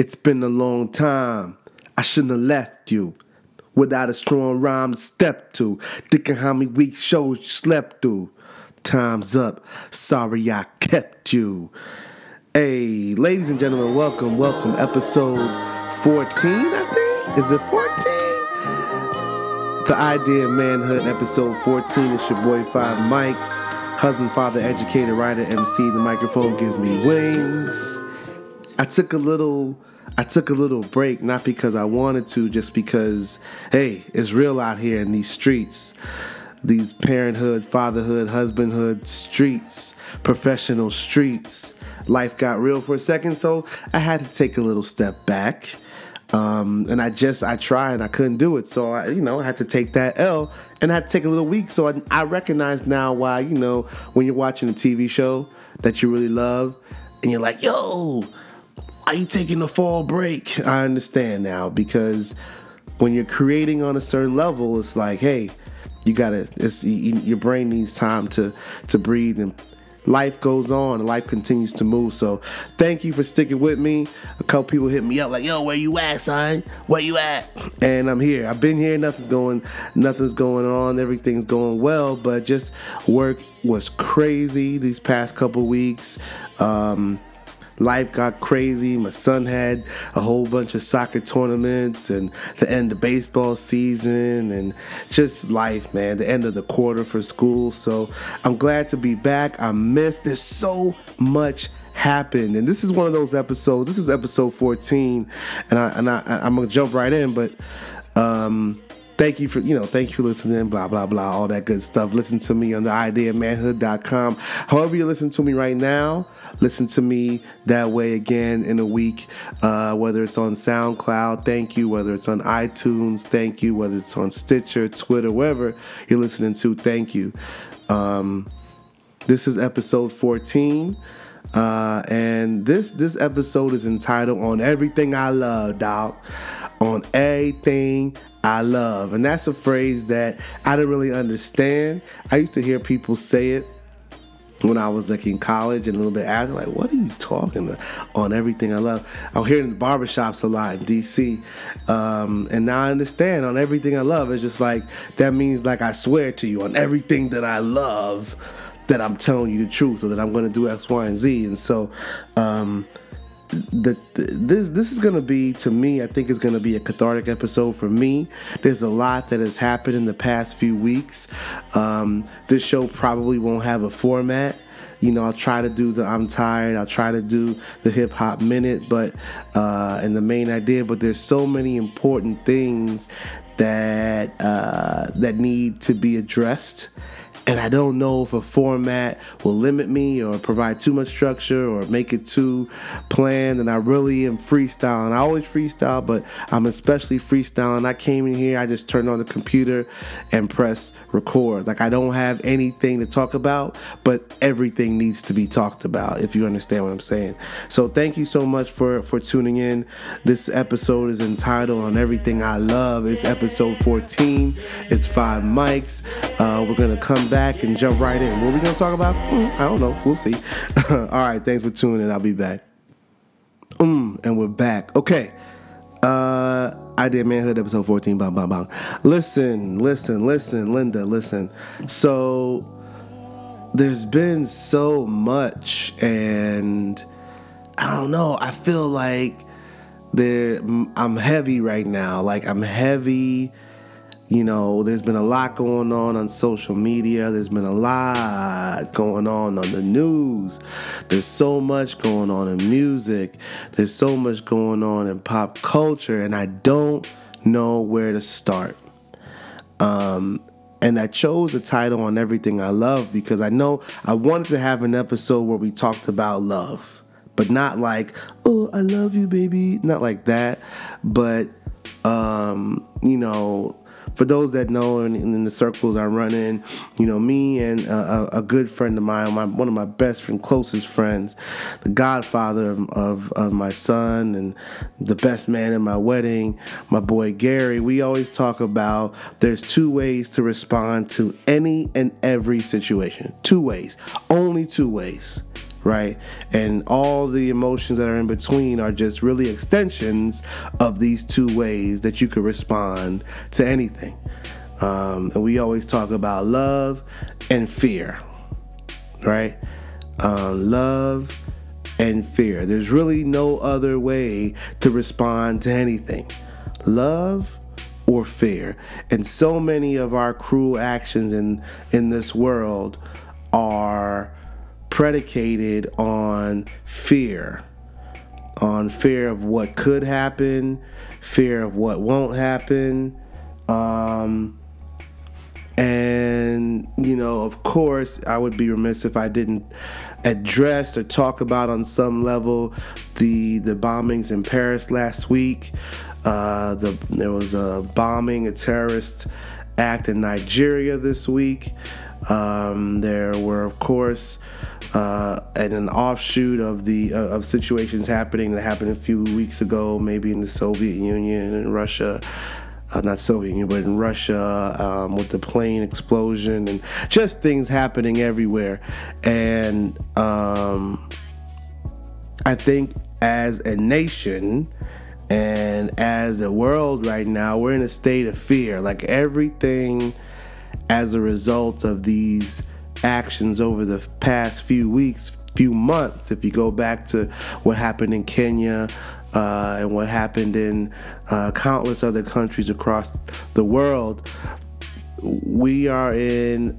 It's been a long time. I shouldn't have left you without a strong rhyme to step to. Thinking how many weeks shows you slept through. Time's up. Sorry I kept you. Hey, ladies and gentlemen, welcome, welcome. Episode 14, I think. Is it 14? The Idea of Manhood, episode 14. It's your boy Five Mics. Husband, father, educator, writer, MC. The microphone gives me wings. I took a little I took a little break, not because I wanted to, just because, hey, it's real out here in these streets. These parenthood, fatherhood, husbandhood streets, professional streets. Life got real for a second, so I had to take a little step back. Um, and I just I tried and I couldn't do it, so I you know I had to take that L and I had to take a little week. So I, I recognize now why you know when you're watching a TV show that you really love and you're like, yo, you taking a fall break? I understand now because when you're creating on a certain level, it's like, hey, you gotta. It's you, your brain needs time to to breathe and life goes on and life continues to move. So thank you for sticking with me. A couple people hit me up like, yo, where you at, son? Where you at? And I'm here. I've been here. Nothing's going nothing's going on. Everything's going well, but just work was crazy these past couple weeks. Um life got crazy. My son had a whole bunch of soccer tournaments and the end of baseball season and just life, man. The end of the quarter for school. So I'm glad to be back. I missed. There's so much happened and this is one of those episodes this is episode 14 and i and i i'm gonna jump right in but um thank you for you know thank you for listening blah blah blah all that good stuff. Listen to me on the ideamanhood.com however you listen to me right now listen to me that way again in a week uh, whether it's on soundcloud thank you. Whether it's on itunes thank you. Whether it's on stitcher twitter wherever you're listening to thank you. Um, this is episode 14 uh, and this this episode is entitled on everything i love dog on everything I love. And that's a phrase that I didn't really understand. I used to hear people say it when I was like in college and a little bit after, like, what are you talking about? on everything I love? I'll hear it in the barbershops a lot in DC. Um, and now I understand on everything I love. It's just like, that means like I swear to you on everything that I love that I'm telling you the truth or that I'm going to do X, Y, and Z. And so, um, the, this this is gonna be to me. I think it's gonna be a cathartic episode for me. There's a lot that has happened in the past few weeks. Um, this show probably won't have a format. You know, I'll try to do the I'm tired. I'll try to do the hip hop minute, but uh, and the main idea. But there's so many important things that uh, that need to be addressed and I don't know if a format will limit me or provide too much structure or make it too planned. And I really am freestyling. I always freestyle, but I'm especially freestyling. I came in here, I just turned on the computer and pressed record. Like I don't have anything to talk about, but everything needs to be talked about. If you understand what I'm saying. So thank you so much for for tuning in. This episode is entitled "On Everything I Love." It's episode 14. It's five mics. Uh, we're gonna come back and jump right in. What are we gonna talk about? Mm, I don't know. We'll see. All right. Thanks for tuning in. I'll be back. Mm, and we're back. Okay. Uh, I did Manhood episode 14. Bam, bam, bam. Listen, listen, listen, Linda, listen. So there's been so much, and I don't know. I feel like there. I'm heavy right now. Like I'm heavy you know, there's been a lot going on on social media. There's been a lot going on on the news. There's so much going on in music. There's so much going on in pop culture, and I don't know where to start. Um, and I chose the title on Everything I Love because I know I wanted to have an episode where we talked about love, but not like, oh, I love you, baby. Not like that, but, um, you know, for those that know in, in the circles I run in, you know, me and a, a good friend of mine, my, one of my best and closest friends, the godfather of, of, of my son and the best man in my wedding, my boy Gary, we always talk about there's two ways to respond to any and every situation. Two ways. Only two ways. Right? And all the emotions that are in between are just really extensions of these two ways that you could respond to anything. Um, and we always talk about love and fear, right? Uh, love and fear. There's really no other way to respond to anything. Love or fear. And so many of our cruel actions in in this world are predicated on fear. On fear of what could happen, fear of what won't happen. Um, and, you know, of course, I would be remiss if I didn't address or talk about on some level the the bombings in Paris last week. Uh, the, there was a bombing, a terrorist act in Nigeria this week. Um, there were, of course, uh, and an offshoot of the uh, of situations happening that happened a few weeks ago, maybe in the Soviet Union and Russia. Uh, not Soviet Union, but in Russia um, with the plane explosion and just things happening everywhere. And um, I think as a nation, and as a world right now, we're in a state of fear. Like everything as a result of these actions over the past few weeks, few months, if you go back to what happened in Kenya uh, and what happened in uh, countless other countries across the world, we are in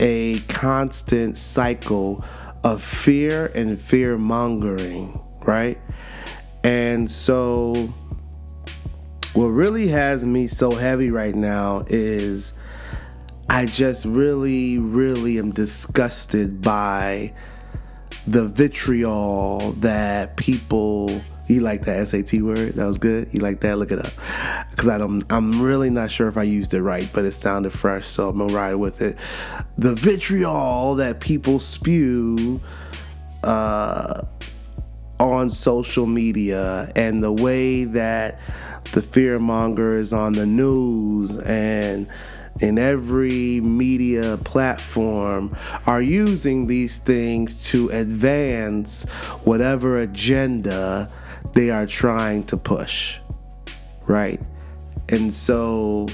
a constant cycle of fear and fear mongering, right? And so, what really has me so heavy right now is I just really, really am disgusted by the vitriol that people. You like that SAT word? That was good. You like that? Look it up, because I don't. I'm really not sure if I used it right, but it sounded fresh, so I'm gonna ride with it. The vitriol that people spew. Uh, on social media and the way that the fear mongers on the news and in every media platform are using these things to advance whatever agenda they are trying to push. Right? And so,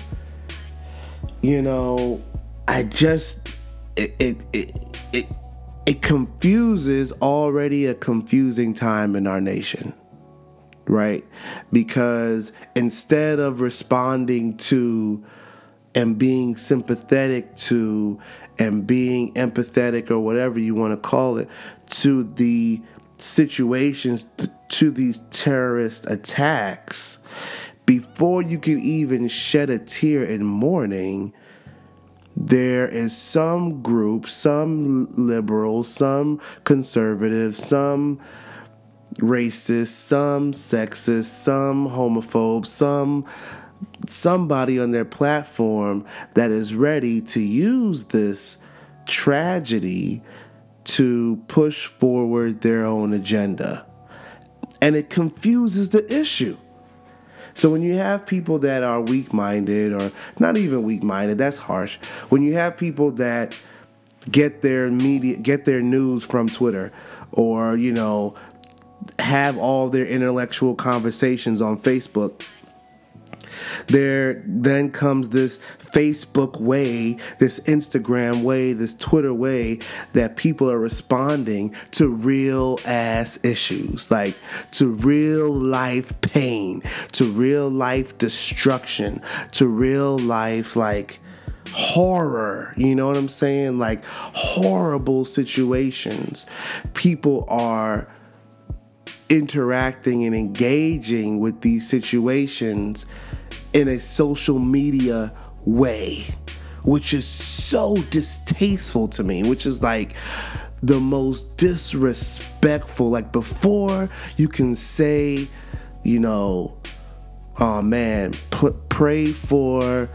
you know, I just, it, it, it, it it confuses already a confusing time in our nation, right? Because instead of responding to and being sympathetic to and being empathetic or whatever you want to call it to the situations to these terrorist attacks before you can even shed a tear in mourning there is some group, some liberals, some conservatives, some racist, some sexist, some homophobe, some somebody on their platform that is ready to use this tragedy to push forward their own agenda. And it confuses the issue. So when you have people that are weak minded, or not even weak minded, that's harsh. When you have people that get their media, get their news from Twitter, or you know, have all their intellectual conversations on Facebook there then comes this Facebook way, this Instagram way, this Twitter way that people are responding to real ass issues, like to real life pain, to real life destruction, to real life like horror. You know what I'm saying? Like horrible situations. People are interacting and engaging with these situations in a social media way, which is so distasteful to me, which is like the most disrespectful. Like before you can say, you know, oh man, p- pray for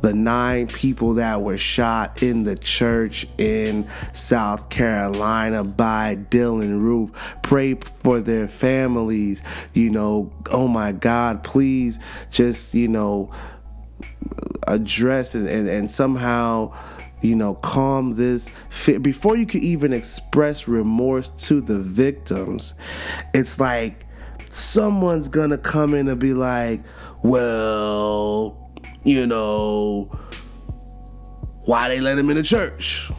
the nine people that were shot in the church in South Carolina by Dylann Roof. Pray for their families. You know, oh my God, please just, you know, address and, and, and somehow you know, calm this fit before you could even express remorse to the victims. It's like someone's gonna come in and be like, well, you know, why they let him in the church?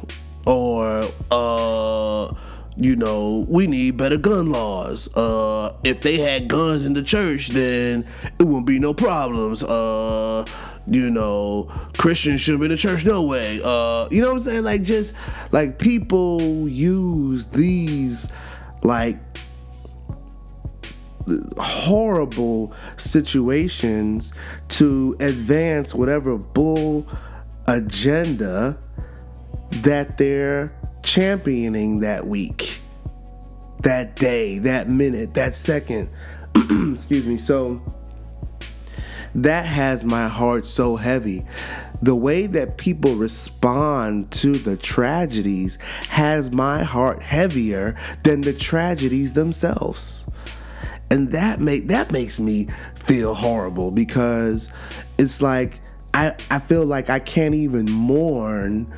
Or, uh, you know, we need better gun laws. Uh, if they had guns in the church, then it wouldn't be no problems. Uh, you know, Christians shouldn't be in the church no way. Uh, you know what I'm saying? Like just like people use these like horrible situations to advance whatever bull agenda that they're championing that week, that day, that minute, that second. Excuse me. So that has my heart so heavy. The way that people respond to the tragedies has my heart heavier than the tragedies themselves. And that make that makes me feel horrible because it's like I, I feel like I can't even mourn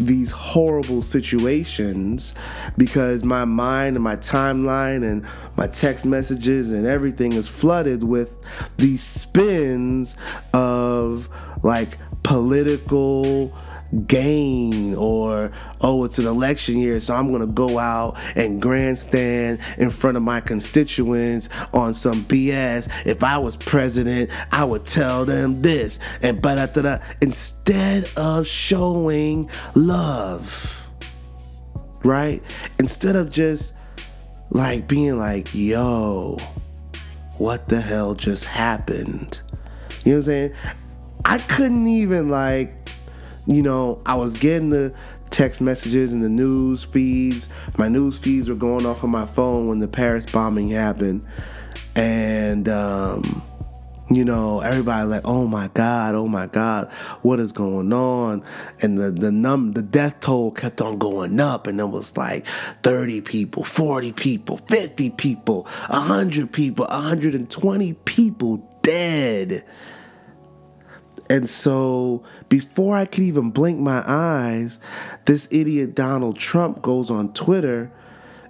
these horrible situations because my mind and my timeline and my text messages and everything is flooded with these spins of like political gain or oh it's an election year so i'm gonna go out and grandstand in front of my constituents on some bs if i was president i would tell them this and but instead of showing love right? Instead of just like being like yo what the hell just happened? You know what i'm saying? I couldn't even like you know, I was getting the text messages and the news feeds. My news feeds were going off on my phone when the Paris bombing happened. And, um, you know, everybody like, oh my God, oh my God, what is going on? And the the num the death toll kept on going up, and it was like 30 people, 40 people, 50 people, 100 people, 120 people dead. And so before I could even blink my eyes, this idiot Donald Trump goes on Twitter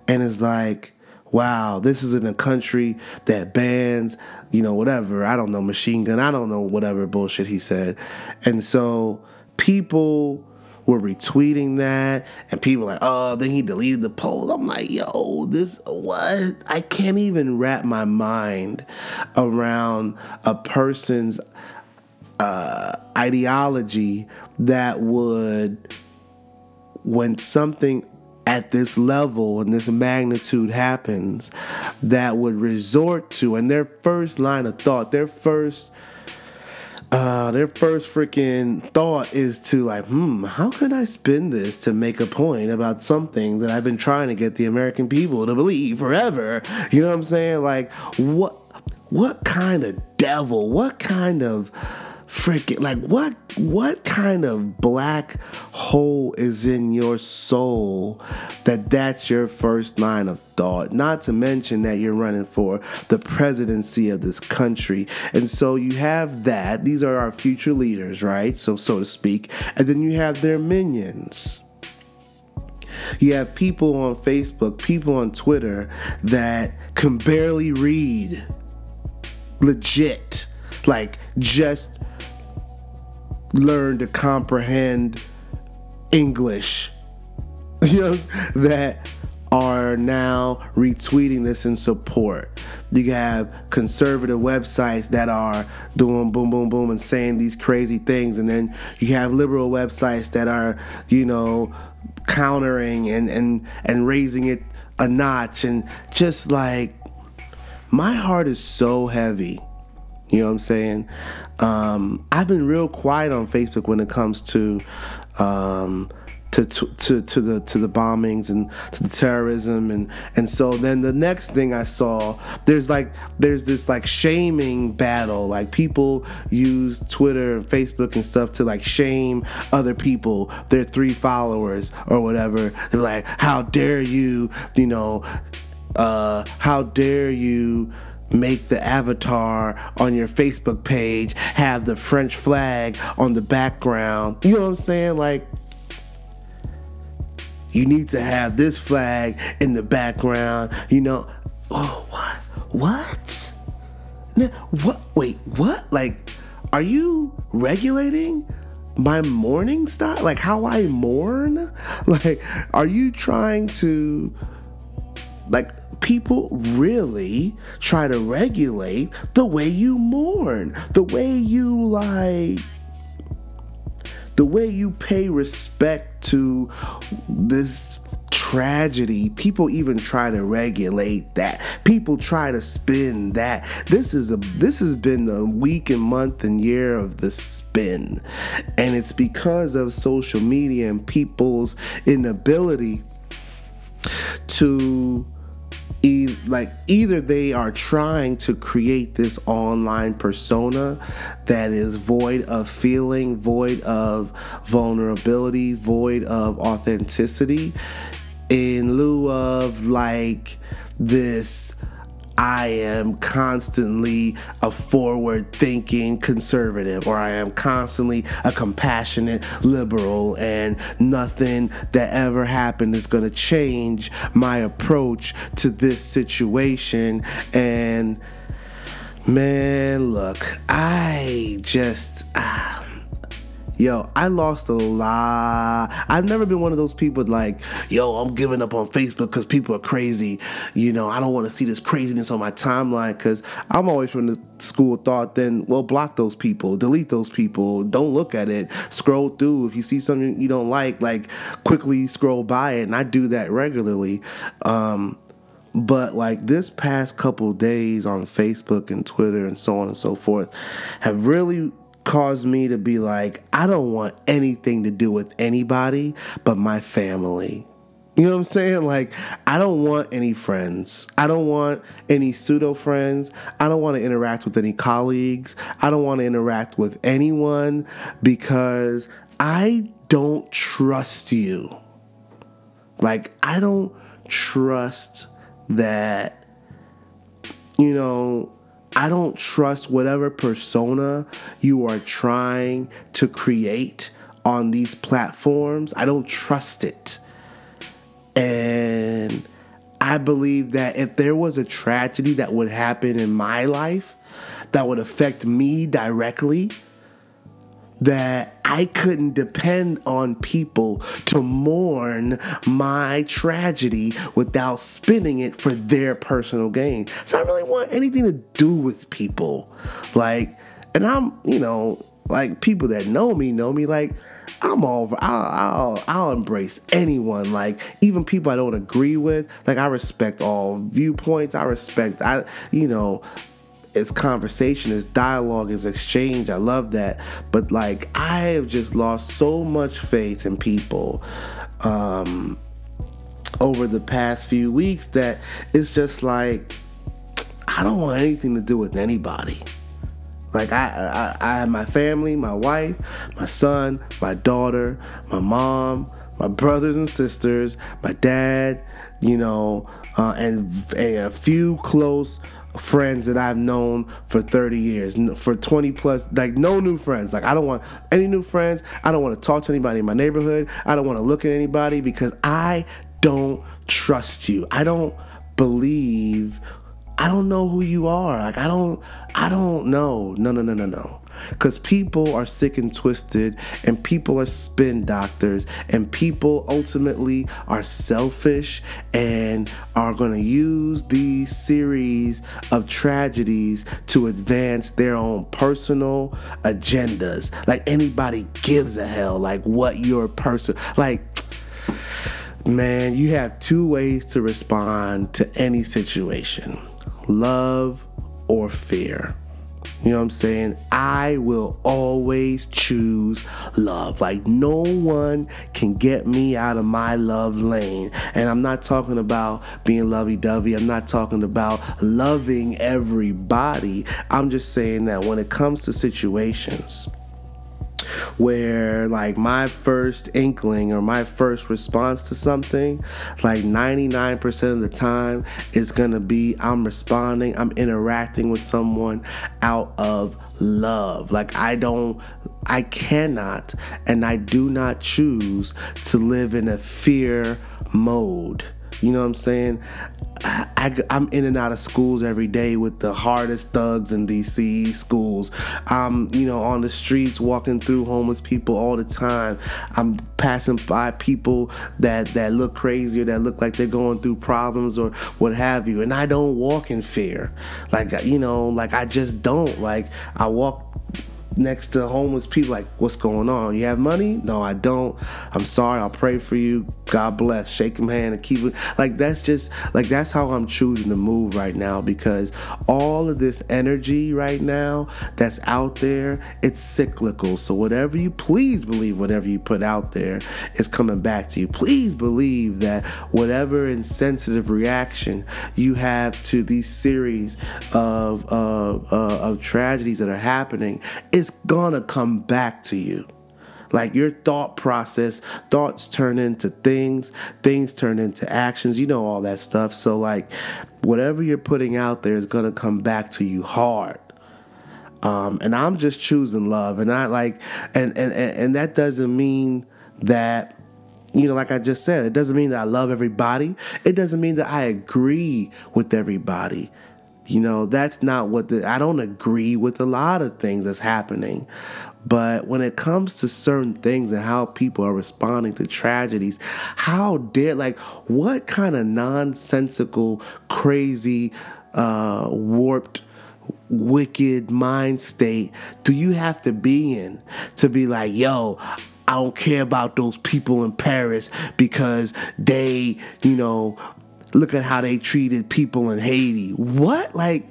and is like, wow, this is in a country that bans, you know, whatever, I don't know, machine gun, I don't know, whatever bullshit he said. And so people were retweeting that and people like, oh, then he deleted the post. I'm like, yo, this what? I can't even wrap my mind around a person's uh, ideology that would, when something at this level and this magnitude happens, that would resort to, and their first line of thought, their first uh, their first freaking thought is to like, hmm, how can I spin this to make a point about something that I've been trying to get the American people to believe forever? You know what I'm saying? Like, what, what kind of devil? What kind of freaking like what what kind of black hole is in your soul that that's your first line of thought? Not to mention that you're running for the presidency of this country. And so you have that. These are our future leaders right? So so to speak. And then you have their minions. You have people on Facebook, people on Twitter that can barely read. Legit. Like, just learn to comprehend English. You know, that are now retweeting this in support. You have conservative websites that are doing boom, boom, boom and saying these crazy things. And then you have liberal websites that are, you know, countering and, and, and raising it a notch. And just like, my heart is so heavy you know what I'm saying? Um, I've been real quiet on Facebook when it comes to um, to, to, to the to the bombings and to the terrorism and and so then the next thing I saw there's like there's this like shaming battle like people use Twitter and Facebook and stuff to like shame other people their three followers or whatever they're like how dare you you know uh, how dare you make the avatar on your Facebook page have the French flag on the background. You know what I'm saying? Like, you need to have this flag in the background, you know. Oh, what? What? What? Wait, what? Like, are you regulating my mourning style? Like, how I mourn? Like, are you trying to, like, people really try to regulate the way you mourn, the way you, like, the way you pay respect to this tragedy. People even try to regulate that. People try to spin that. This is a this has been the week and month and year of the spin. And it's because of social media and people's inability to e- like either they are trying to create this online persona that is void of feeling, void of vulnerability, void of authenticity in lieu of like this I am constantly a forward thinking conservative, or I am constantly a compassionate liberal, and nothing that ever happened is going to change my approach to this situation. And man, look, I just. Ah, yo, I lost a lot. I've never been one of those people like, yo, I'm giving up on Facebook because people are crazy. You know, I don't want to see this craziness on my timeline because I'm always from the school thought, then, well, block those people, delete those people, don't look at it, scroll through. If you see something you don't like, like quickly scroll by it. And I do that regularly. Um, but like this past couple days on Facebook and Twitter and so on and so forth have really caused me to be like, I don't want anything to do with anybody but my family. You know what I'm saying? Like, I don't want any friends. I don't want any pseudo friends. I don't want to interact with any colleagues. I don't want to interact with anyone because I don't trust you. Like, I don't trust that, you know, I don't trust whatever persona you are trying to create on these platforms. I don't trust it. And I believe that if there was a tragedy that would happen in my life that would affect me directly, that I couldn't depend on people to mourn my tragedy without spinning it for their personal gain. So I really want anything to do with people. Like, and I'm, you know, like people that know me know me like I'm all I'll, I'll I'll embrace anyone like even people I don't agree with like I respect all viewpoints I respect I you know it's conversation, it's dialogue, it's exchange. I love that. But like I have just lost so much faith in people um over the past few weeks that it's just like I don't want anything to do with anybody. Like I, I, I have my family, my wife, my son, my daughter, my mom, my brothers and sisters, my dad, you know, uh, and, and a few close friends that I've known for 30 years, for 20 plus, like no new friends. Like I don't want any new friends. I don't want to talk to anybody in my neighborhood. I don't want to look at anybody because I don't trust you. I don't believe I don't know who you are. Like I don't I don't know. No, no, no, no, no. Because people are sick and twisted, and people are spin doctors, and people ultimately are selfish and are going to use these series of tragedies to advance their own personal agendas. Like anybody gives a hell, like what your person, like, man, you have two ways to respond to any situation love or fear. You know what I'm saying? I will always choose love. Like, no one can get me out of my love lane. And I'm not talking about being lovey dovey. I'm not talking about loving everybody. I'm just saying that when it comes to situations, where like my first inkling or my first response to something, like 99% of the time, is gonna be I'm responding, I'm interacting with someone out of love. Like I don't I cannot and I do not choose to live in a fear mode. You know what I'm saying? I, am in and out of schools every day with the hardest thugs in DC schools. I'm, you know, on the streets walking through homeless people all the time. I'm passing by people that that look crazy or that look like they're going through problems or what have you, and I don't walk in fear. Like you know, like I just don't. Like I walk next to homeless people like what's going on? You have money? No i don't. I'm sorry. I'll pray for you. God bless. Shake him hand and keep it. Like that's just like that's how i'm choosing to move right now because all of this energy right now that's out there it's cyclical. So whatever you please believe whatever you put out there is coming back to you. Please believe that whatever insensitive reaction you have to these series of uh, uh, of tragedies that are happening is it's gonna come back to you. Like your thought process, thoughts turn into things, things turn into actions. You know all that stuff. So like whatever you're putting out there is gonna come back to you hard. Um, and I'm just choosing love, and I like, and and and that doesn't mean that you know, like I just said, it doesn't mean that I love everybody. It doesn't mean that I agree with everybody. You know, that's not what the, I don't agree with a lot of things that's happening. But when it comes to certain things and how people are responding to tragedies, how dare, like, what kind of nonsensical, crazy, uh, warped, wicked mind state do you have to be in to be like, yo, I don't care about those people in Paris because they, you know, look at how they treated people in Haiti. What? Like,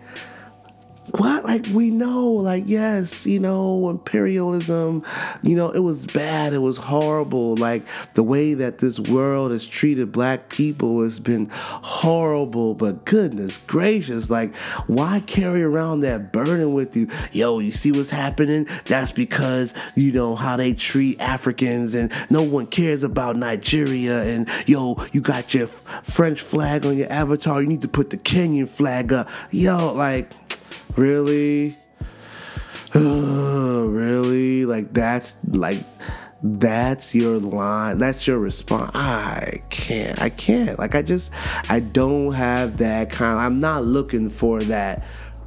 what? Like we know like yes you know imperialism you know it was bad it was horrible. Like the way that this world has treated black people has been horrible but goodness gracious like why carry around that burden with you? Yo you see what's happening? That's because you know how they treat africans and no one cares about nigeria and yo you got your french flag on your avatar you need to put the kenyan flag up. Yo like really? Really? Like that's like that's your line that's your response. I can't i can't. Like i just i don't have that kind of, i'm not looking for that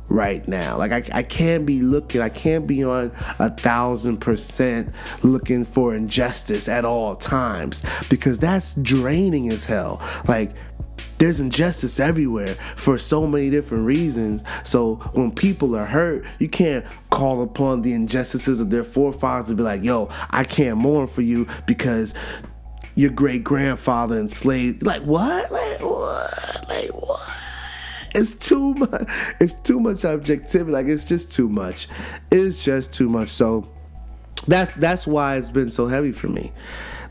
right now. Like I, I can't be looking i can't be on a thousand percent looking for injustice at all times because that's draining as hell. Like there's injustice everywhere for so many different reasons. So when people are hurt, you can't call upon the injustices of their forefathers to be like, yo, I can't mourn for you because your great grandfather enslaved. Like what? Like what? Like what? It's too much. It's too much objectivity. Like it's just too much. It's just too much. So that's that's why it's been so heavy for me.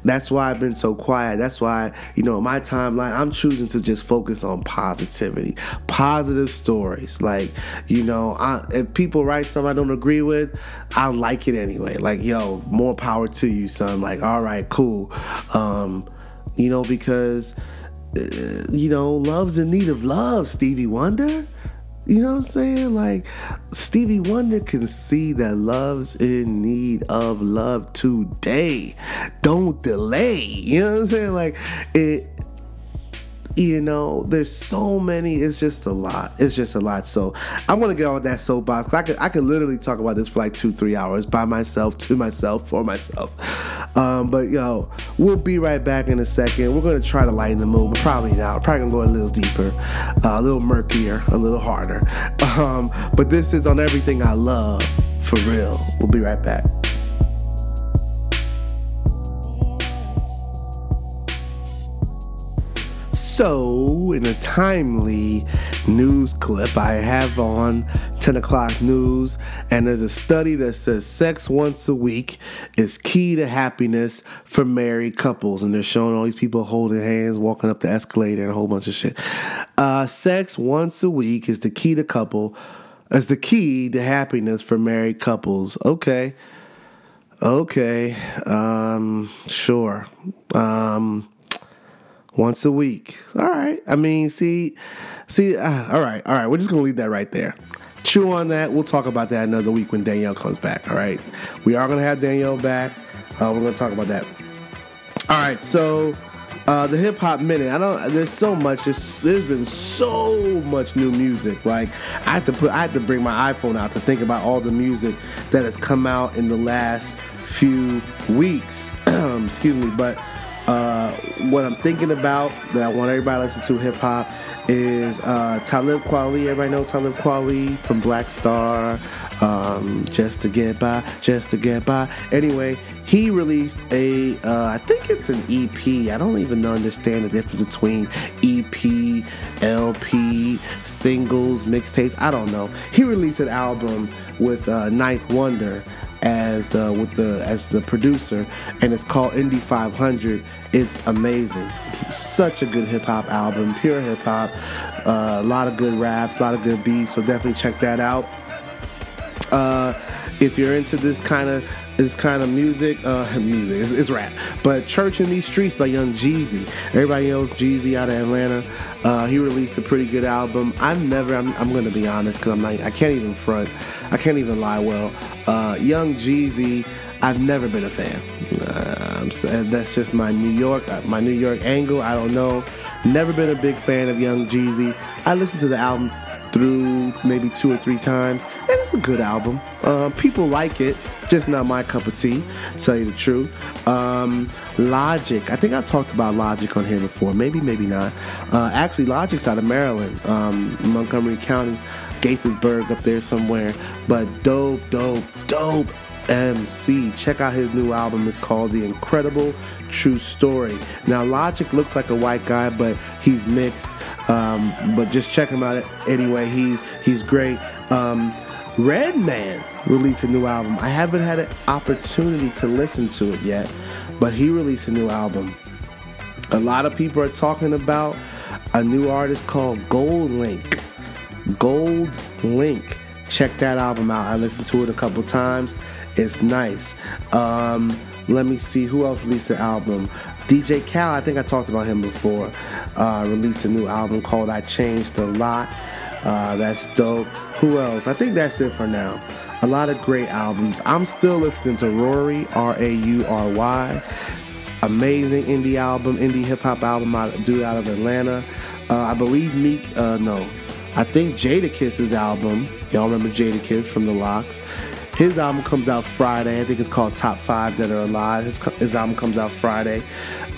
That's why I've been so quiet. That's why, you know, my timeline, I'm choosing to just focus on positivity, positive stories. Like, you know, I, if people write something I don't agree with, I like it anyway. Like, yo, more power to you, son. Like, all right, cool. Um, you know, because, uh, you know, love's in need of love, Stevie Wonder. You know what I'm saying? Like Stevie Wonder can see that love's in need of love today. Don't delay. You know what I'm saying? Like it you know, there's so many. It's just a lot. It's just a lot. So I'm gonna get on that soapbox. I could I could literally talk about this for like two three hours by myself, to myself, for myself. Um, but yo, we'll be right back in a second. We're gonna try to lighten the mood, but probably not. Probably gonna go a little deeper, uh, a little murkier, a little harder. Um, but this is on everything I love for real. We'll be right back. So, in a timely news clip, I have on 10 o'clock news, and there's a study that says sex once a week is key to happiness for married couples. And they're showing all these people holding hands, walking up the escalator, and a whole bunch of shit. Uh, sex once a week is the key to couple, is the key to happiness for married couples. Okay. Okay. Um, sure. Um, once a week. All right. I mean, see, see. Uh, all right, all right. We're just gonna leave that right there. chew on that. We'll talk about that another week when Danielle comes back. All right, we are gonna have Danielle back. Uh, we're gonna talk about that. All right, so uh, the hip hop minute. I don't. There's so much. There's, there's been so much new music. Like I had to put. I had to bring my iPhone out to think about all the music that has come out in the last few weeks. Excuse me, but uh, what I'm thinking about that I want everybody to listen to hip hop is uh, Talib Kweli. Everybody know Talib Kweli from Black Star, um, Just to Get By, Just to Get By. Anyway, he released a, uh, I think it's an EP. I don't even understand the difference between EP, LP, singles, mixtapes. I don't know. He released an album with uh, 9th Wonder as the with the as the producer, and it's called Indie 500. It's amazing, such a good hip hop album, pure hip hop, uh, a lot of good raps, a lot of good beats. So definitely check that out. Uh, if you're into this kind of this kind of music, uh, music, it's, it's, rap. But Church in These Streets by Young Jeezy. Everybody knows Jeezy out of Atlanta. Uh, he released a pretty good album. I've never, I'm, I'm gonna be honest, because I'm not, I can't even front, I can't even lie well. Uh, Young Jeezy, I've never been a fan. Uh, that's just my New York, uh, my New York angle. I don't know. Never been a big fan of Young Jeezy. I listened to the album through maybe two or three times, and it's a good album. Uh, people like it, just not my cup of tea. Tell you the truth. Um, Logic, I think I've talked about Logic on here before. Maybe, maybe not. Uh, actually, Logic's out of Maryland, um, Montgomery County, Gaithersburg up there somewhere. But dope, dope, dope MC. Check out his new album. It's called The Incredible True Story. Now, Logic looks like a white guy, but he's mixed. Um, but just check him out anyway. He's he's great. Um, Redman released a new album. I haven't had an opportunity to listen to it yet, but he released a new album. A lot of people are talking about a new artist called GoldLink. Gold Link. Check that album out. I listened to it a couple times. It's nice. Um, let me see who else released the album. DJ Khaled, I think I talked about him before, uh, released a new album called I Changed a Lot. Uh, that's dope. Who else? I think that's it for now. A lot of great albums. I'm still listening to Raury, R A U R Y. Amazing indie album, indie hip hop album, dude out of Atlanta. Uh, I believe Meek, uh, no, I think Jadakiss's album. Y'all remember Jada Kiss from The LOX? His album comes out Friday. I think it's called Top Five Dead or Alive. His, his album comes out Friday.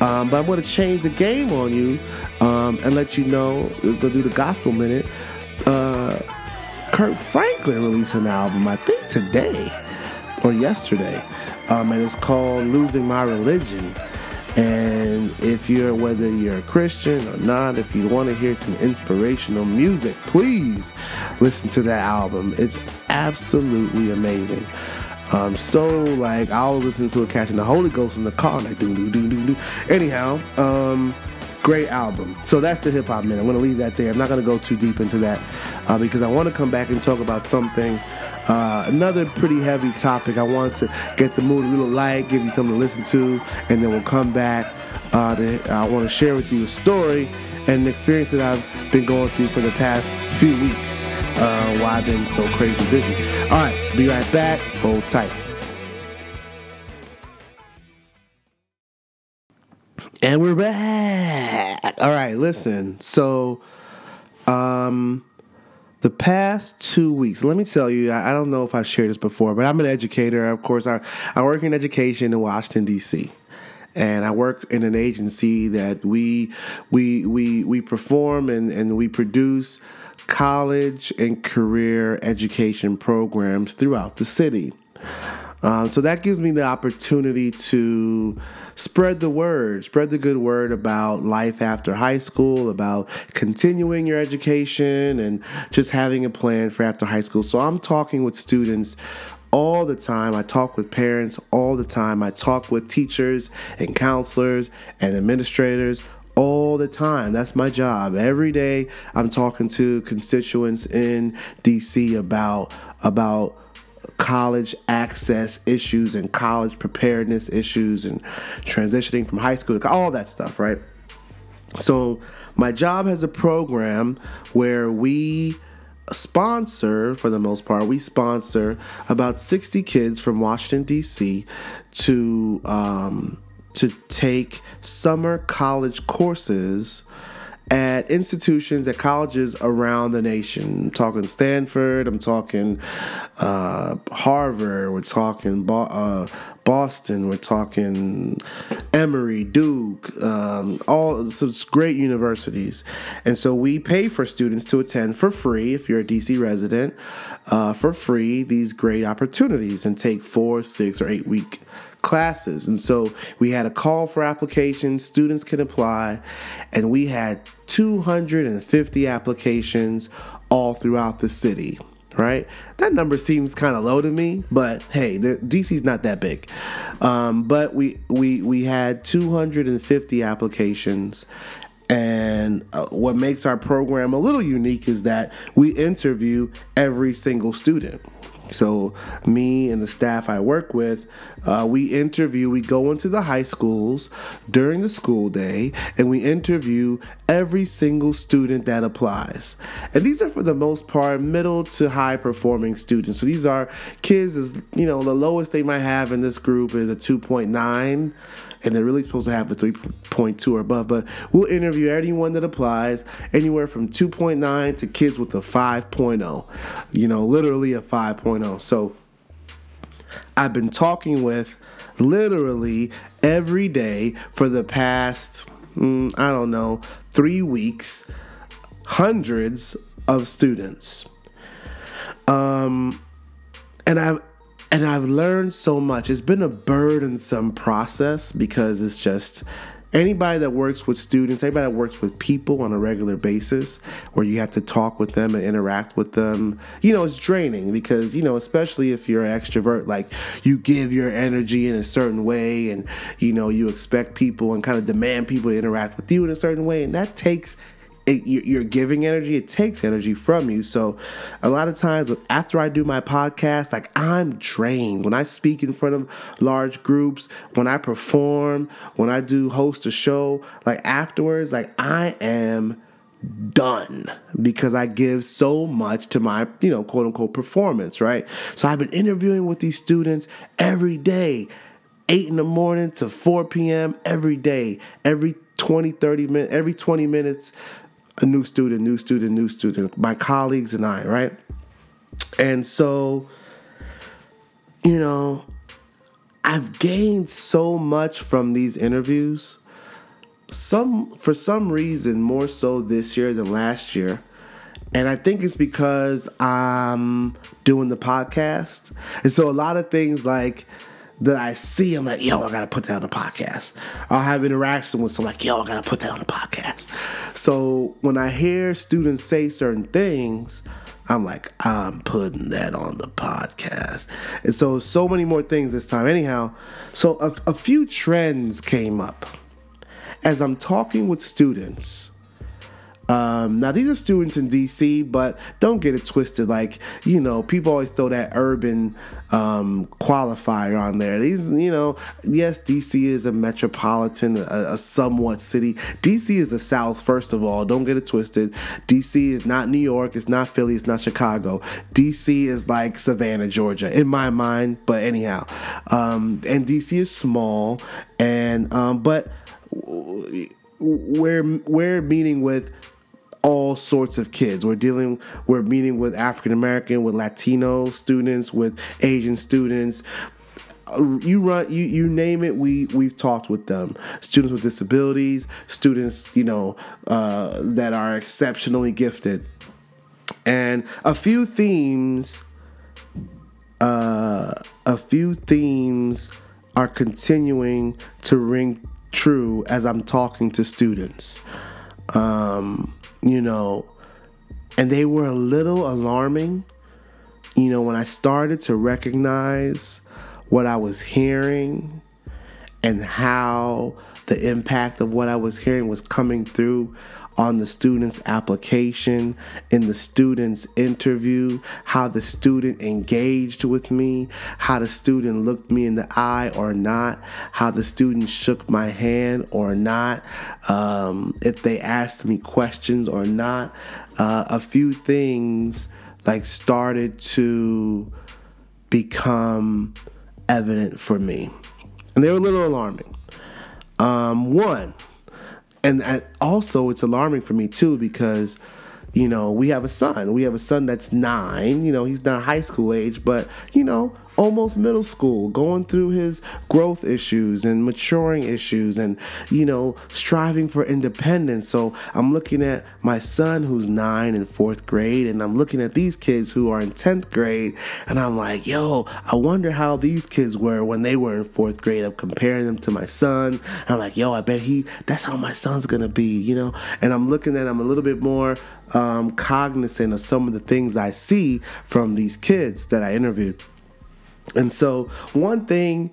Um, but I'm going to change the game on you um, and let you know. To do the Gospel Minute. Uh, Kirk Franklin released an album, I think today or yesterday, um, and it's called Losing My Religion. And if you're, whether you're a Christian or not, if you want to hear some inspirational music, please listen to that album. It's absolutely amazing. Um, so like I was listening to it catching the Holy Ghost in the car, and like do do do do do. Anyhow, um, great album. So that's the hip hop minute. I'm gonna leave that there. I'm not gonna go too deep into that uh, because I want to come back and talk about something uh, another pretty heavy topic. I want to get the mood a little light, give you something to listen to, and then we'll come back. Uh, to, I want to share with you a story and an experience that I've been going through for the past few weeks uh, while I've been so crazy busy. All right, be right back. Hold tight. And we're back. All right, listen. So, um, the past two weeks, let me tell you, I, I, don't know if I've shared this before, but I'm an educator. Of course, I, I work in education in Washington, D.C. And I work in an agency that we we we we perform and, and we produce college and career education programs throughout the city. Um, so that gives me the opportunity to spread the word, spread the good word about life after high school, about continuing your education, and just having a plan for after high school. So I'm talking with students all the time. I talk with parents all the time. I talk with teachers and counselors and administrators all the time. That's my job. Every day I'm talking to constituents in DC about about college access issues and college preparedness issues and transitioning from high school to all that stuff, right? So, my job has a program where we sponsor, for the most part, we sponsor about 60 kids from Washington, D.C. to. Um, to take summer college courses at institutions at colleges around the nation. I'm talking Stanford, I'm talking uh, Harvard, we're talking Bo- uh, Boston, we're talking Emory, Duke, um, all some great universities. And so we pay for students to attend for free if you're a DC resident, uh, for free these great opportunities and take four, six, or eight week classes. And so we had a call for applications, students can apply, and we had 250 applications all throughout the city. Right, that number seems kind of low to me, but hey, DC's not that big. Um, but we we we had 250 applications, and uh, what makes our program a little unique is that we interview every single student. So, me and the staff I work with, uh, we interview, we go into the high schools during the school day and we interview every single student that applies. And these are for the most part middle to high performing students. So, these are kids, as you know, the lowest they might have in this group is a 2.9 and they're really supposed to have a 3.2 or above. But we'll interview anyone that applies, anywhere from 2.9 to kids with a 5.0, you know, literally a 5.0. So I've been talking with literally every day for the past, mm, I don't know, three weeks, hundreds of students. Um, and I've and I've learned so much. It's been a burdensome process because it's just anybody that works with students, anybody that works with people on a regular basis, where you have to talk with them and interact with them, you know, it's draining because, you know, especially if you're an extrovert, like you give your energy in a certain way and, you know, you expect people and kind of demand people to interact with you in a certain way. And that takes it, you're giving energy it takes energy from you so a lot of times after i do my podcast like i'm drained when i speak in front of large groups when i perform when i do host a show like afterwards like i am done because I give so much to my, you know, quote unquote performance, right? So I've been interviewing with these students every day, 8 in the morning to 4 p.m. every day, every 20, 30 minutes, every 20 minutes a new student, new student, new student, my colleagues and I, right? And so, you know, I've gained so much from these interviews. Some for some reason more so this year than last year. And I think it's because I'm doing the podcast. And so a lot of things like that I see, I'm like, yo, I gotta put that on the podcast. I'll have interaction with someone like, yo, I gotta put that on the podcast. So when I hear students say certain things, I'm like, I'm putting that on the podcast. And so, so many more things this time. Anyhow, so a, a few trends came up as I'm talking with students um, now these are students in DC, but don't get it twisted. Like you know, people always throw that urban um, qualifier on there. These, you know, yes, DC is a metropolitan, a, a, somewhat city. DC is the South, first of all. Don't get it twisted. DC is not New York. It's not Philly. It's not Chicago. DC is like Savannah, Georgia, in my mind. But anyhow, um, and DC is small, and um, but we're we're meeting with all sorts of kids. We're dealing, we're meeting with African American, with Latino students, with Asian students. Uh, you run, you you name it. We we've talked with them. Students with disabilities, students you know uh, that are exceptionally gifted, and a few themes. Uh, a few themes are continuing to ring true as I'm talking to students. Um, you know, and they were a little alarming. You know, when I started to recognize what I was hearing and how the impact of what I was hearing was coming through on the student's application, in the student's interview, how the student engaged with me, how the student looked me in the eye or not, how the student shook my hand or not, um, if they asked me questions or not. Uh, a few things like started to become evident for me. And they were a little alarming. Um, one, and also it's alarming for me too because you know we have a son. We have a son that's nine you know he's not high school age but you know almost middle school, going through his growth issues and maturing issues and, you know, striving for independence. So I'm looking at my son who's nine in fourth grade, and I'm looking at these kids who are in 10th grade, and I'm like, yo, I wonder how these kids were when they were in fourth grade. I'm comparing them to my son. I'm like, yo, I bet he, that's how my son's gonna be, you know? And I'm looking at him a little bit more um, cognizant of some of the things I see from these kids that I interviewed. And so one thing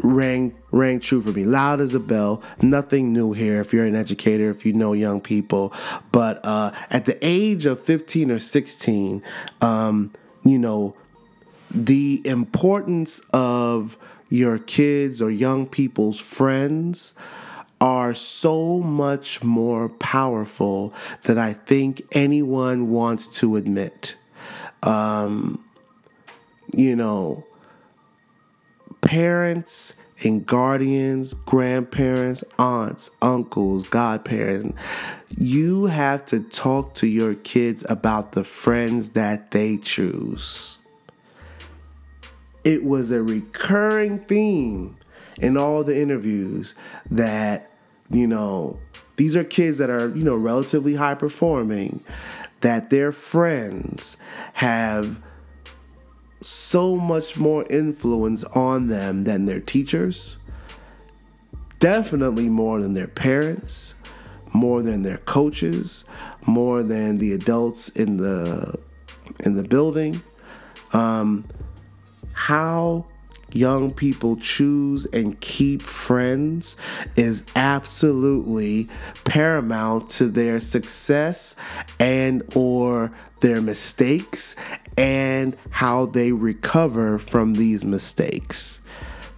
rang rang true for me. Loud as a bell. Nothing new here if you're an educator if you know young people. But uh, at the age of 15 or 16 um, you know the importance of your kids or young people's friends are so much more powerful than I think anyone wants to admit. Um, you know, parents and guardians, grandparents, aunts, uncles, godparents, you have to talk to your kids about the friends that they choose. It was a recurring theme in all the interviews that, you know, these are kids that are, you know, relatively high performing, that their friends have so much more influence on them than their teachers, definitely more than their parents, more than their coaches, more than the adults in the in the building. Um, how young people choose and keep friends is absolutely paramount to their success and or their mistakes and how they recover from these mistakes.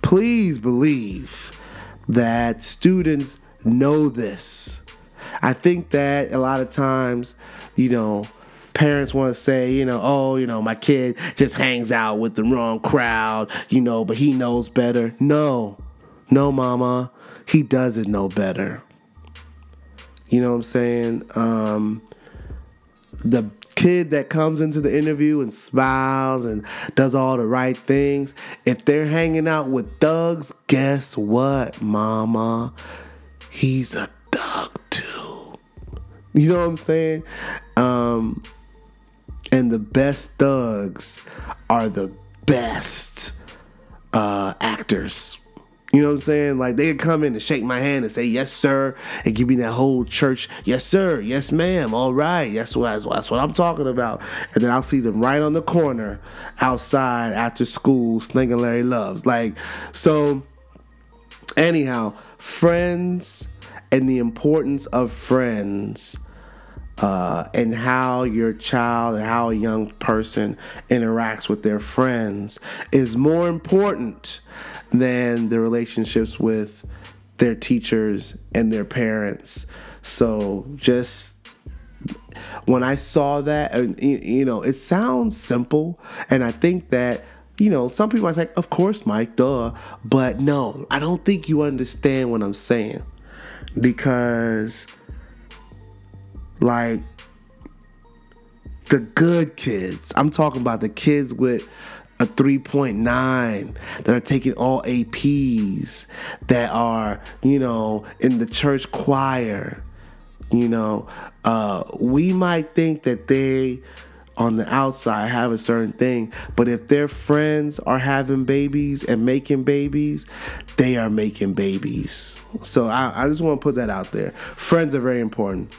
Please believe that students know this. I think that a lot of times, you know, parents want to say, you know, oh, you know, my kid just hangs out with the wrong crowd, you know, but he knows better. No, no, mama, he doesn't know better. You know what I'm saying? Um, the kid that comes into the interview and smiles and does all the right things, if they're hanging out with thugs, guess what, mama? He's a thug too. You know what I'm saying? Um, and the best thugs are the best uh, actors. You know what I'm saying? Like they could come in and shake my hand and say yes sir and give me that whole church yes sir yes ma'am all right that's what that's what I'm talking about and then I'll see them right on the corner outside after school slinging Larry Loves like so anyhow friends and the importance of friends uh, and how your child and how a young person interacts with their friends is more important than the relationships with their teachers and their parents. So just when I saw that, you know, it sounds simple, and I think that you know, some people are like, of course, Mike, duh. But no, I don't think you understand what I'm saying. Because like the good kids. I'm talking about the kids with a 3.9 that are taking all APs that are, you know, in the church choir. You know, uh, we might think that they on the outside have a certain thing, but if their friends are having babies and making babies, they are making babies. So I, I just want to put that out there. Friends are very important.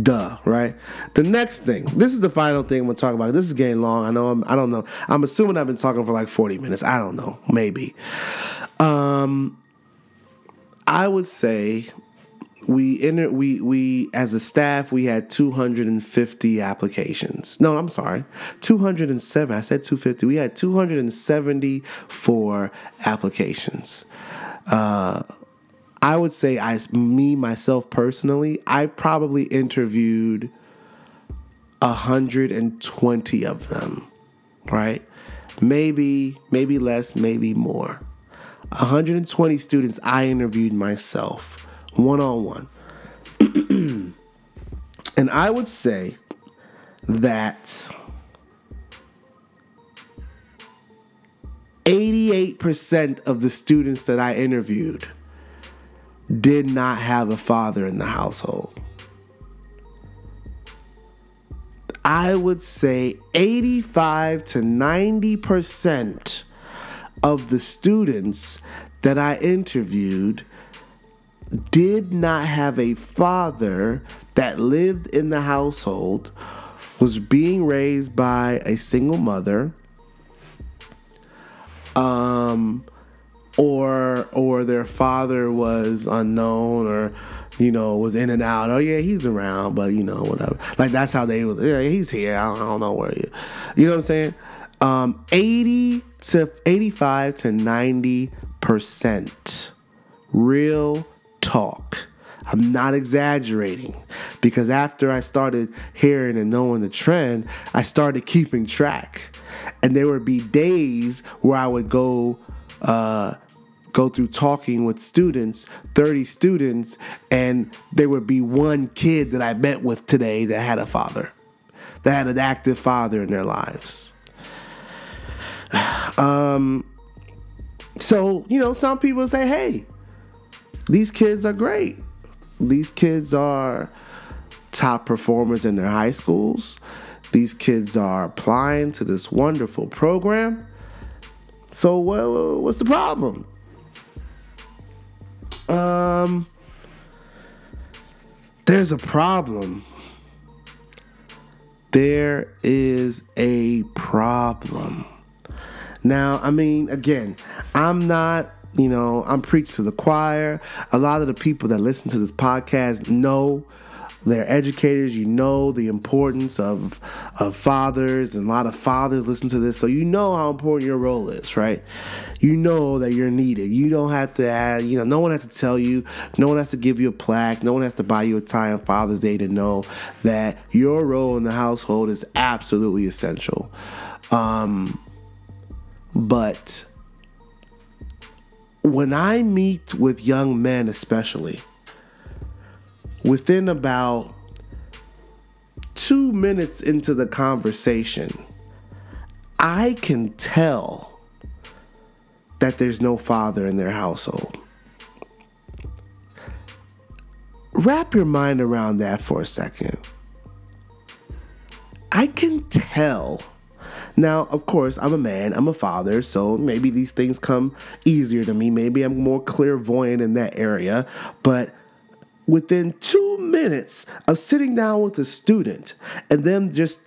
Duh, right? The next thing, this is the final thing I'm gonna talk about. This is getting long. I know I'm, I don't know. I'm assuming I've been talking for like 40 minutes. I don't know. Maybe. Um, I would say we enter we we as a staff we had 250 applications no i'm sorry 207 i said 250 we had 274 applications uh I would say I me myself personally, I probably interviewed 120 of them, right? Maybe, maybe less, maybe more. 120 students I interviewed myself, one on one. And I would say that 88% of the students that I interviewed did not have a father in the household. I would say 85 to 90% of the students that I interviewed did not have a father that lived in the household, was being raised by a single mother, um, or or their father was unknown or you know was in and out. Oh yeah, he's around, but you know whatever. Like that's how they was. Yeah, he's here. I don't, I don't know where you. You know what I'm saying? Um, 80 to 85 to 90 percent real talk. I'm not exaggerating because after I started hearing and knowing the trend, I started keeping track. And there would be days where I would go uh, go through talking with students, 30 students, and there would be one kid that I met with today that had a father, that had an active father in their lives. Um, so, you know, some people say, hey, these kids are great. These kids are top performers in their high schools. These kids are applying to this wonderful program. So, well, what's the problem? Um, there's a problem. There is a problem. Now, I mean, again, I'm not you know, I'm preached to the choir. A lot of the people that listen to this podcast know they're educators. You know the importance of of fathers, and a lot of fathers listen to this, so you know how important your role is, right? You know that you're needed. You don't have to add. You know, no one has to tell you. No one has to give you a plaque. No one has to buy you a tie on Father's Day to know that your role in the household is absolutely essential. Um, but when I meet with young men, especially, within about two minutes into the conversation, I can tell that there's no father in their household. Wrap your mind around that for a second. I can tell now, of course, I'm a man, I'm a father, so maybe these things come easier to me. Maybe I'm more clairvoyant in that area. But within two minutes of sitting down with a student and them just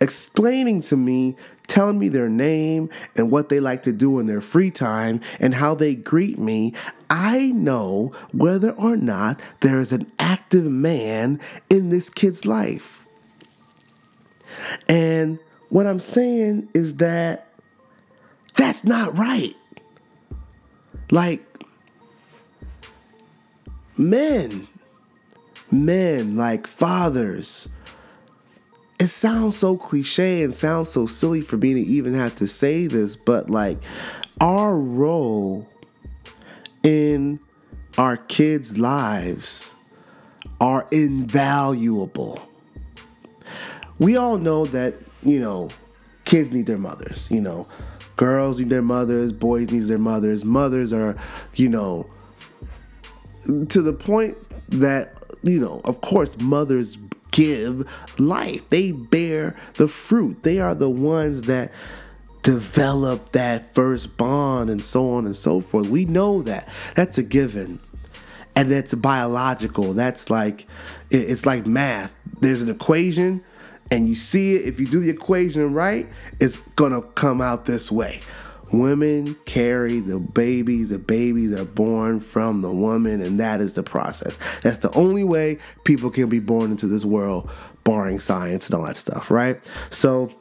explaining to me, telling me their name and what they like to do in their free time and how they greet me, I know whether or not there is an active man in this kid's life. And what I'm saying is that that's not right. Like, men, men, like fathers, it sounds so cliche and sounds so silly for me to even have to say this, but like, our role in our kids' lives are invaluable. We all know that you know, kids need their mothers, you know. Girls need their mothers, boys need their mothers. Mothers are, you know, to the point that, you know, of course, mothers give life. They bear the fruit. They are the ones that develop that first bond and so on and so forth. We know that. That's a given. And it's biological. That's like it's like math. There's an equation and you see it, if you do the equation right, it's gonna come out this way. Women carry the babies, the babies are born from the woman, and that is the process. That's the only way people can be born into this world, barring science and all that stuff, right? So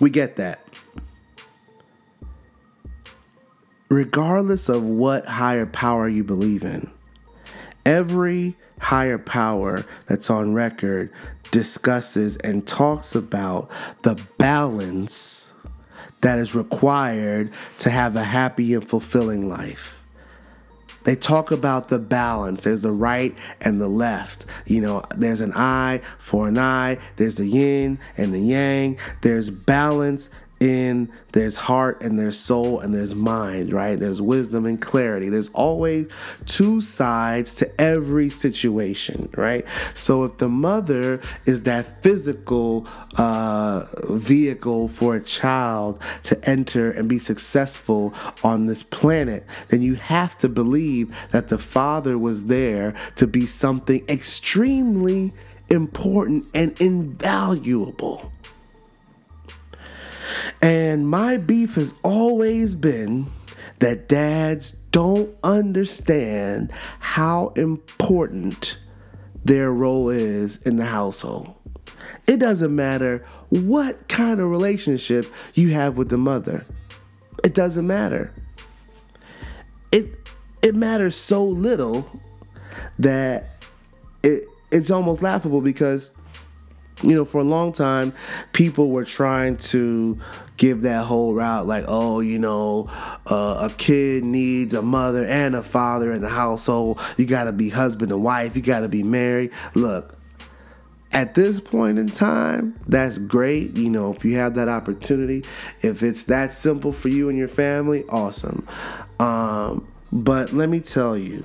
we get that. Regardless of what higher power you believe in, every higher power that's on record discusses and talks about the balance that is required to have a happy and fulfilling life. They talk about the balance. There's the right and the left. You know, there's an eye for an eye. There's the yin and the yang. There's balance in there's heart and there's soul and there's mind, right? There's wisdom and clarity. There's always two sides to every situation, right? So if the mother is that physical uh, vehicle for a child to enter and be successful on this planet, then you have to believe that the father was there to be something extremely important and invaluable. And my beef has always been that dads don't understand how important their role is in the household. It doesn't matter what kind of relationship you have with the mother. It doesn't matter. It it matters so little that it it's almost laughable because you know, for a long time, people were trying to give that whole route like, oh, you know, uh, a kid needs a mother and a father in the household. You got to be husband and wife. You got to be married. Look, at this point in time, that's great. You know, if you have that opportunity, if it's that simple for you and your family, awesome. Um, but let me tell you,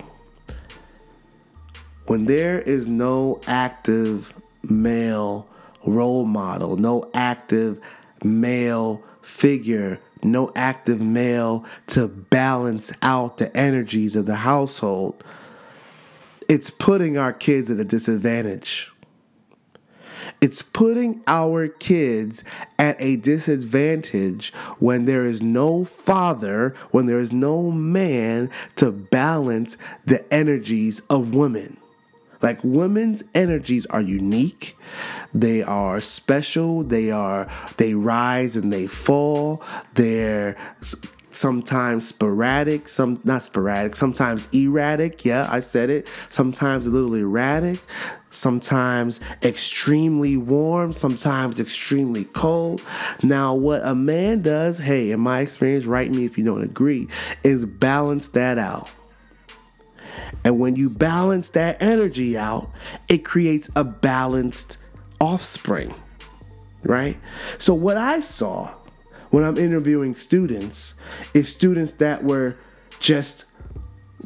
when there is no active male role model, no active male figure, no active male to balance out the energies of the household, it's putting our kids at a disadvantage. It's putting our kids at a disadvantage when there is no father, when there is no man to balance the energies of women. Like women's energies are unique. They are special. They are they rise and they fall. They're sometimes sporadic, some not sporadic, sometimes erratic. Yeah, I said it. Sometimes a little erratic, sometimes extremely warm, sometimes extremely cold. Now, what a man does, hey, in my experience, write me if you don't agree, is balance that out. And when you balance that energy out, it creates a balanced offspring, right? So, what I saw when I'm interviewing students is students that were just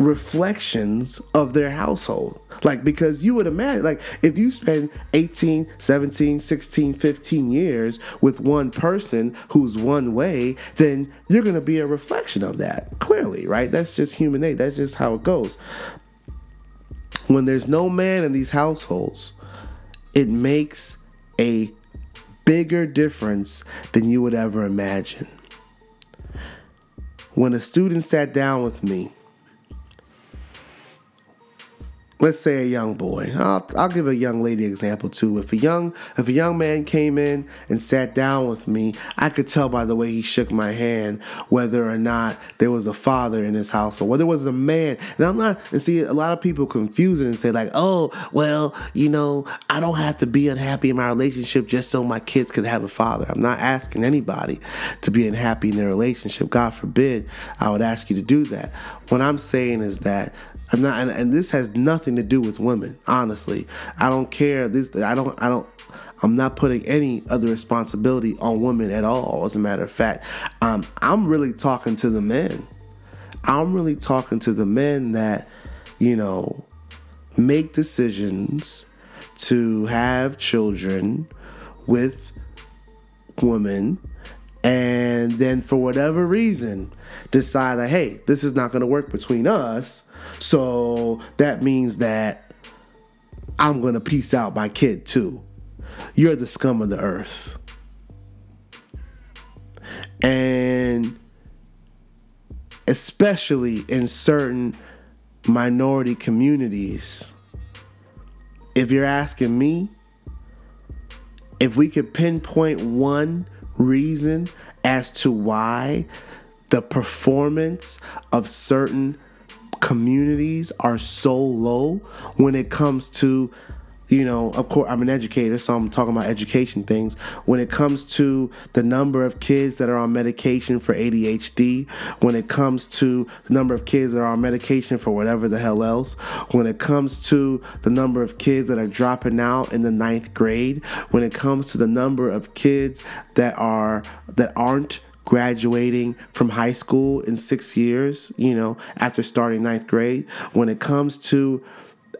reflections of their household. Like, because you would imagine, like, if you spend 18, 17, 16, 15 years with one person who's one way, then you're going to be a reflection of that, clearly, right? That's just human nature. That's just how it goes. When there's no man in these households, it makes a bigger difference than you would ever imagine. When a student sat down with me let's say a young boy. I'll, I'll give a young lady example too. If a young if a young man came in and sat down with me, I could tell by the way he shook my hand whether or not there was a father in his household, whether it was a man. And I'm not. And see, a lot of people confuse it and say like, oh, well, you know, I don't have to be unhappy in my relationship just so my kids could have a father. I'm not asking anybody to be unhappy in their relationship. God forbid I would ask you to do that. What I'm saying is that I'm not, and, and this has nothing to do with women. Honestly, I don't care. This, I don't, I don't. I'm not putting any other responsibility on women at all. As a matter of fact, um, I'm really talking to the men. I'm really talking to the men that, you know, make decisions to have children with women and then for whatever reason decide that hey this is not going to work between us so that means that I'm going to peace out my kid too. You're the scum of the earth. And especially in certain minority communities, if you're asking me, if we could pinpoint one reason as to why the performance of certain communities are so low when it comes to you know, of course, I'm an educator, so I'm talking about education things. When it comes to the number of kids that are on medication for ADHD, when it comes to the number of kids that are on medication for whatever the hell else, when it comes to the number of kids that are dropping out in the ninth grade, when it comes to the number of kids that are that aren't graduating from high school in six years, you know, after starting ninth grade, when it comes to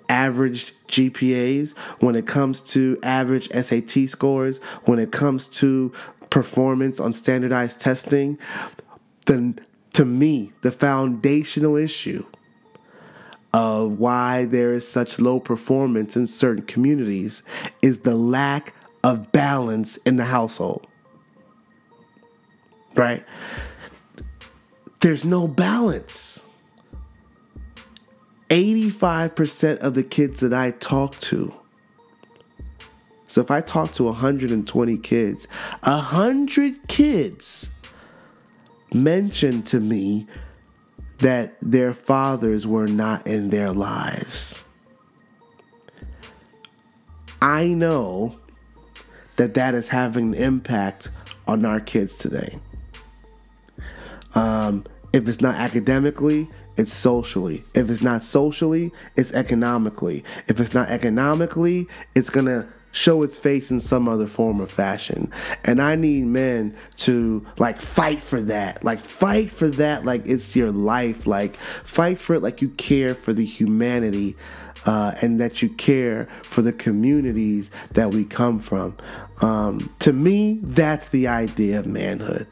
average GPAs, when it comes to average SAT scores, when it comes to performance on standardized testing, then to me, the foundational issue of why there is such low performance in certain communities is the lack of balance in the household. Right? There's no balance. 85% of the kids that I talk to, so if I talk to 120 kids, 100 kids mentioned to me that their fathers were not in their lives. I know that that is having an impact on our kids today. Um, if it's not academically, it's socially. If it's not socially, it's economically. If it's not economically, it's gonna show its face in some other form or fashion. And I need men to like fight for that. Like fight for that like it's your life. Like fight for it like you care for the humanity uh, and that you care for the communities that we come from. Um, to me, that's the idea of manhood.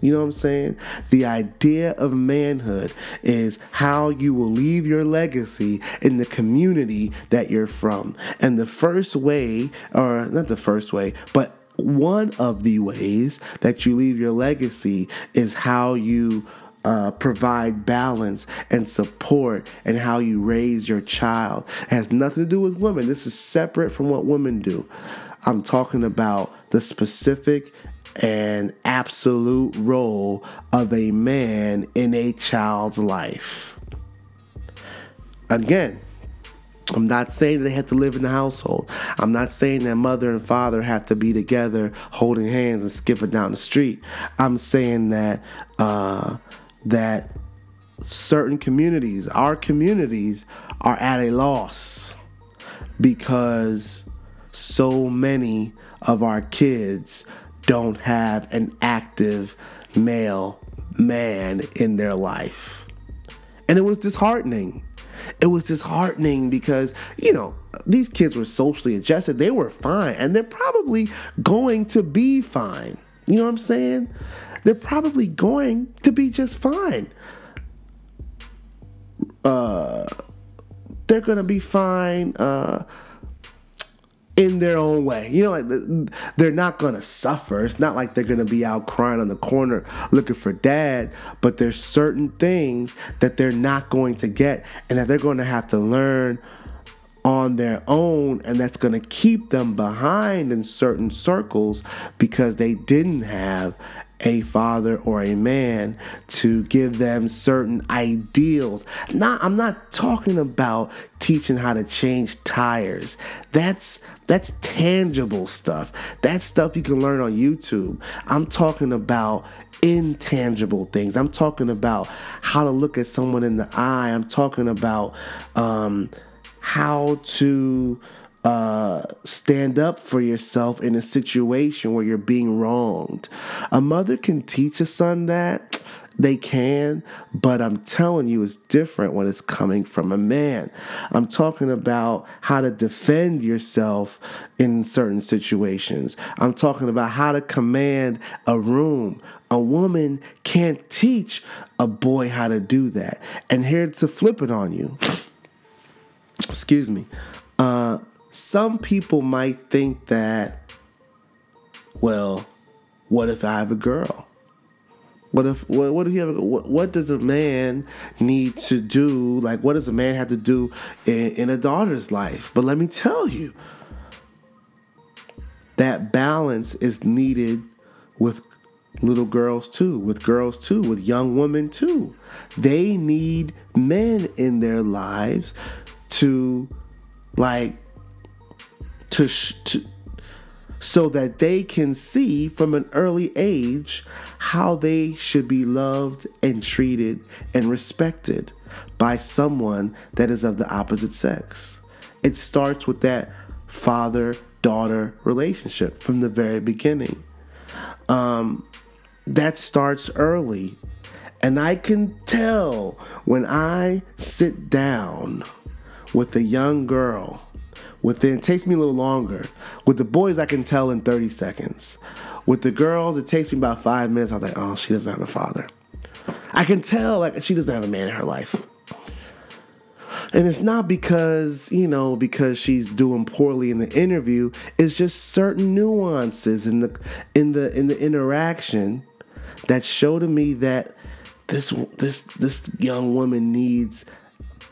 You know what I'm saying? The idea of manhood is how you will leave your legacy in the community that you're from. And the first way, or not the first way, but one of the ways that you leave your legacy is how you uh, provide balance and support and how you raise your child. It has nothing to do with women. This is separate from what women do. I'm talking about the specific and absolute role of a man in a child's life. Again, I'm not saying they have to live in the household. I'm not saying that mother and father have to be together holding hands and skipping down the street. I'm saying that uh, that certain communities, our communities, are at a loss because so many of our kids don't have an active male man in their life. And it was disheartening. It was disheartening because, you know, these kids were socially adjusted. They were fine, and they're probably going to be fine. You know what I'm saying? They're probably going to be just fine. Uh, they're going to be fine. Uh, in their own way. You know, like they're not gonna suffer. It's not like they're gonna be out crying on the corner looking for dad, but there's certain things that they're not going to get and that they're gonna have to learn on their own and that's to keep them behind in certain circles because they didn't have a father or a man to give them certain ideals. Not I'm not talking about teaching how to change tires. That's that's tangible stuff. That's stuff you can learn on YouTube. I'm talking about intangible things. I'm talking about how to look at someone in the eye. I'm talking about um, how to uh, stand up for yourself in a situation where you're being wronged. A mother can teach a son that. They can, but I'm telling you, it's different when it's coming from a man. I'm talking about how to defend yourself in certain situations. I'm talking about how to command a room. A woman can't teach a boy how to do that. And here to flip it on you. Excuse me. Uh, some people might think that, well, what if I have a girl? What if what, what if you have a, what, what does a man need to do? Like what does a man have to do in, in a daughter's life? But let me tell you, that balance is needed with little girls too, with girls too, with young women too. They need men in their lives to like to, sh- to so that they can see from an early age how they should be loved and treated and respected by someone that is of the opposite sex. It starts with that father daughter relationship from the very beginning. Um, that starts early. And I can tell when I sit down with a young girl Within it takes me a little longer. With the boys, I can tell in 30 seconds. With the girls, it takes me about five minutes. I'm like, oh, she doesn't have a father. I can tell like she doesn't have a man in her life. And it's not because, you know, because she's doing poorly in the interview. It's just certain nuances in the in the in the interaction that show to me that this this this young woman needs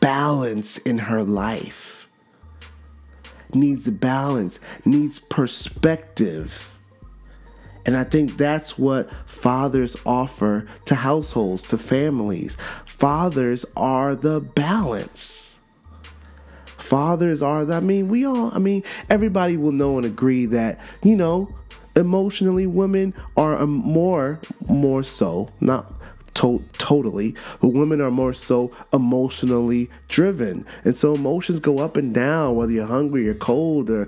balance in her life needs balance, needs perspective. And I think that's what fathers offer to households, to families. Fathers are the balance. Fathers are the, I mean, we all, I mean, everybody will know and agree that, you know, emotionally women are more, more so, not to- totally, but women are more so emotionally driven. And so emotions go up and down, whether you're hungry or cold or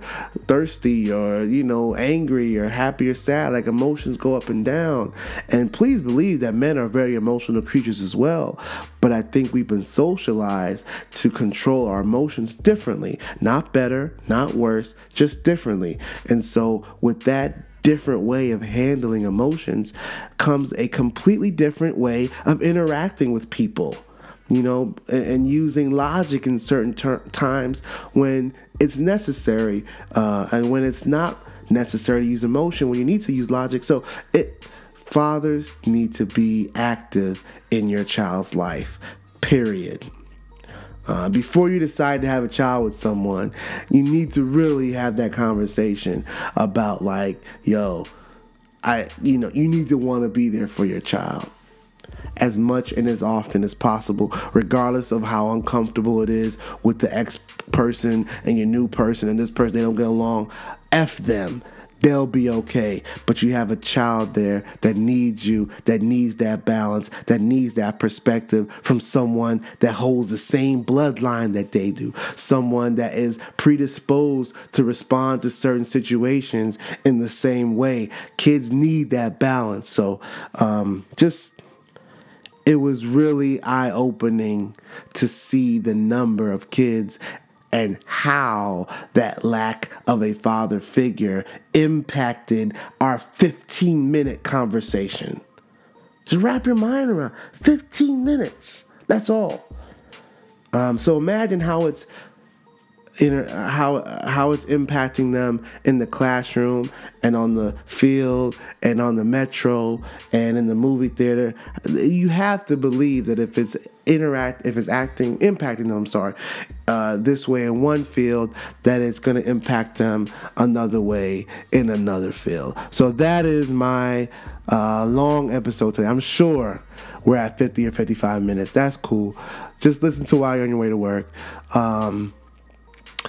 thirsty or, you know, angry or happy or sad. Like emotions go up and down. And please believe that men are very emotional creatures as well. But I think we've been socialized to control our emotions differently. Not better, not worse, just differently. And so with that different way of handling emotions comes a completely different way of interacting with people you know, and, using logic in certain ter- times when it's necessary, uh, and when it's not necessary to use emotion, when you need to use logic. So it fathers need to be active in your child's life. Period. Uh, before you decide to have a child with someone, you need to really have that conversation about like, yo, I, you know, you need to want to be there for your child as much and as often as possible, regardless of how uncomfortable it is with the ex person and your new person and this person they don't get along. F them they'll be okay. But you have a child there that needs you, that needs that balance, that needs that perspective from someone that holds the same bloodline that they do, someone that is predisposed to respond to certain situations in the same way. Kids need that balance. So um, just it was really eye opening to see the number of kids and how that lack of a father figure impacted our 15 minute conversation. Just wrap your mind around 15 minutes. That's all. Um, so imagine how it's in how how it's impacting them in the classroom and on the field and on the metro and in the movie theater. You have to believe that if it's interact if it's acting impacting them, I'm sorry, uh, this way in one field, that it's going to impact them another way in another field. So that is my uh, long episode today. I'm sure we're at 50 or 55 minutes. That's cool. Just listen to while you're on your way to work. Um,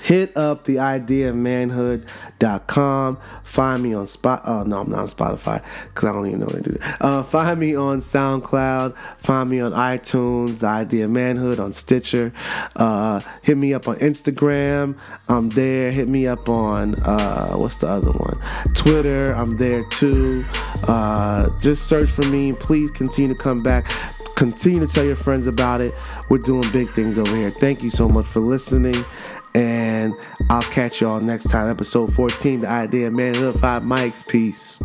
hit up the idea of manhood.com find me on spot oh no i'm not on spotify because i don't even know what to do uh, find me on soundcloud. Find me on itunes the idea of manhood on stitcher. Uh, hit me up on instagram. I'm there. Hit me up on uh, what's the other one? Twitter. I'm there too. Uh, just search for me. Please continue to come back. Continue to tell your friends about it. We're doing big things over here. Thank you so much for listening and I'll catch y'all next time, episode 14, The Idea of Manhood, Five Mics. Peace.